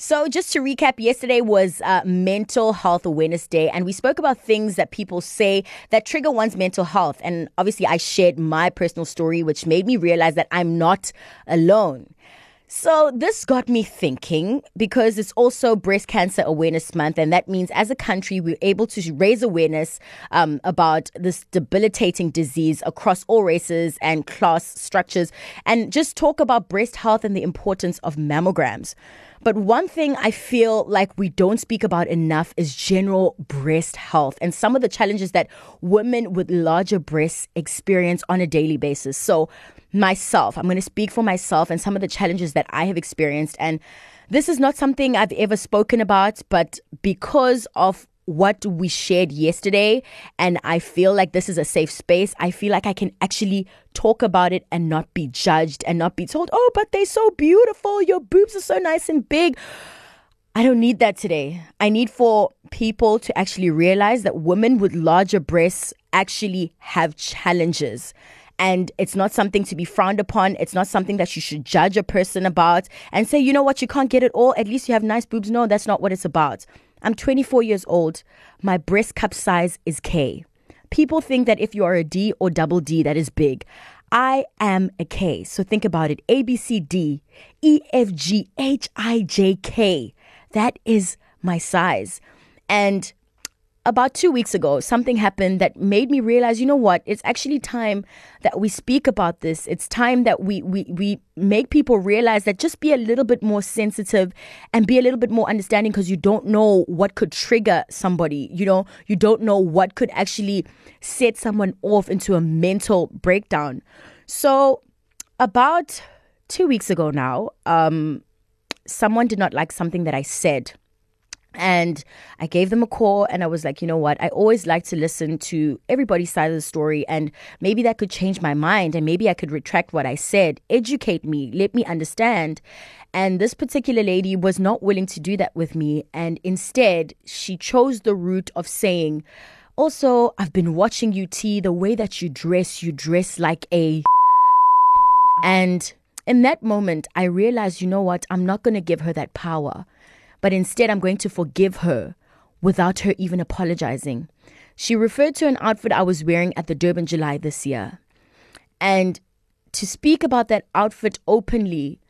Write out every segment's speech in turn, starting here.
So, just to recap, yesterday was uh, Mental Health Awareness Day, and we spoke about things that people say that trigger one's mental health. And obviously, I shared my personal story, which made me realize that I'm not alone. So, this got me thinking because it's also Breast Cancer Awareness Month, and that means as a country, we're able to raise awareness um, about this debilitating disease across all races and class structures, and just talk about breast health and the importance of mammograms. But one thing I feel like we don't speak about enough is general breast health and some of the challenges that women with larger breasts experience on a daily basis. So, myself, I'm going to speak for myself and some of the challenges that I have experienced. And this is not something I've ever spoken about, but because of what we shared yesterday and I feel like this is a safe space. I feel like I can actually talk about it and not be judged and not be told, "Oh, but they're so beautiful. Your boobs are so nice and big." I don't need that today. I need for people to actually realize that women with larger breasts actually have challenges and it's not something to be frowned upon. It's not something that you should judge a person about and say, you know what, you can't get it all. At least you have nice boobs. No, that's not what it's about. I'm 24 years old. My breast cup size is K. People think that if you are a D or double D, that is big. I am a K. So think about it A, B, C, D, E, F, G, H, I, J, K. That is my size. And about two weeks ago, something happened that made me realize, you know what? It's actually time that we speak about this. It's time that we, we, we make people realize that just be a little bit more sensitive and be a little bit more understanding because you don't know what could trigger somebody. You know, you don't know what could actually set someone off into a mental breakdown. So, about two weeks ago now, um, someone did not like something that I said and I gave them a call and I was like, you know what? I always like to listen to everybody's side of the story and maybe that could change my mind and maybe I could retract what I said, educate me, let me understand. And this particular lady was not willing to do that with me. And instead, she chose the route of saying, also, I've been watching you, Tee, the way that you dress, you dress like a. And in that moment, I realized, you know what? I'm not going to give her that power but instead I'm going to forgive her without her even apologizing. She referred to an outfit I was wearing at the Durban July this year. And to speak about that outfit openly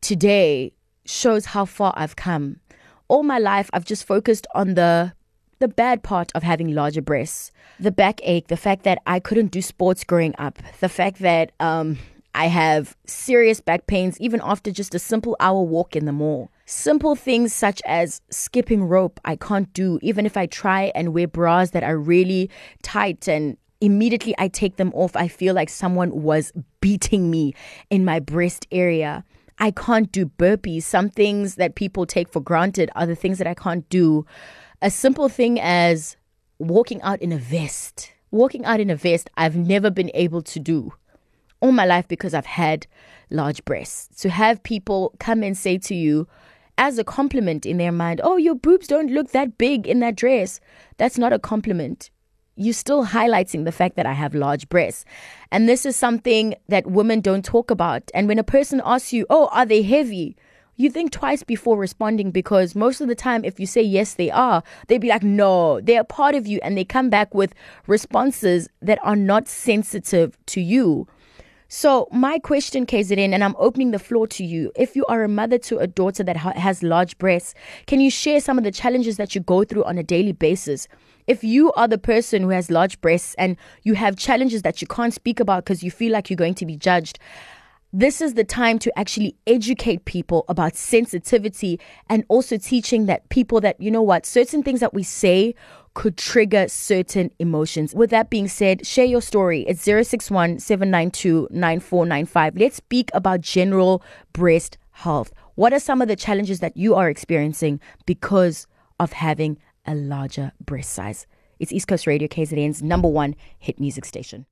today shows how far I've come. All my life I've just focused on the the bad part of having larger breasts, the backache, the fact that I couldn't do sports growing up, the fact that um, I have serious back pains even after just a simple hour walk in the mall. Simple things such as skipping rope, I can't do, even if I try and wear bras that are really tight and immediately I take them off, I feel like someone was beating me in my breast area. I can't do burpees. Some things that people take for granted are the things that I can't do. A simple thing as walking out in a vest. Walking out in a vest, I've never been able to do all my life because I've had large breasts. To have people come and say to you, as a compliment in their mind, oh, your boobs don't look that big in that dress. That's not a compliment. You're still highlighting the fact that I have large breasts. And this is something that women don't talk about. And when a person asks you, oh, are they heavy? You think twice before responding because most of the time, if you say yes, they are, they'd be like, no, they're part of you. And they come back with responses that are not sensitive to you. So, my question, KZN, and I'm opening the floor to you. If you are a mother to a daughter that ha- has large breasts, can you share some of the challenges that you go through on a daily basis? If you are the person who has large breasts and you have challenges that you can't speak about because you feel like you're going to be judged, this is the time to actually educate people about sensitivity and also teaching that people that, you know what, certain things that we say could trigger certain emotions. With that being said, share your story. It's 061 792 9495. Let's speak about general breast health. What are some of the challenges that you are experiencing because of having a larger breast size? It's East Coast Radio KZN's number one hit music station.